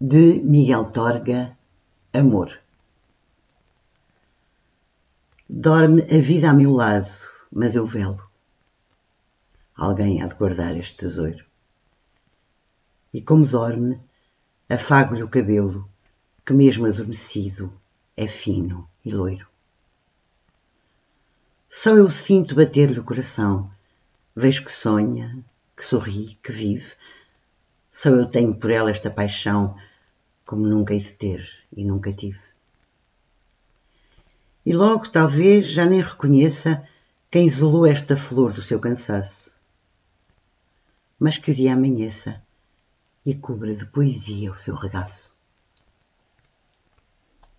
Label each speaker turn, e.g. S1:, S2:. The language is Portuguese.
S1: de Miguel Torga Amor Dorme a vida a meu lado, mas eu velo. Alguém há de guardar este tesouro. E como dorme, afago-lhe o cabelo, que mesmo adormecido é fino e loiro. Só eu sinto bater-lhe o coração, vejo que sonha, que sorri, que vive, só eu tenho por ela esta paixão, como nunca hei de ter e nunca tive. E logo, talvez, já nem reconheça quem isolou esta flor do seu cansaço. Mas que o dia amanheça e cubra de poesia o seu regaço.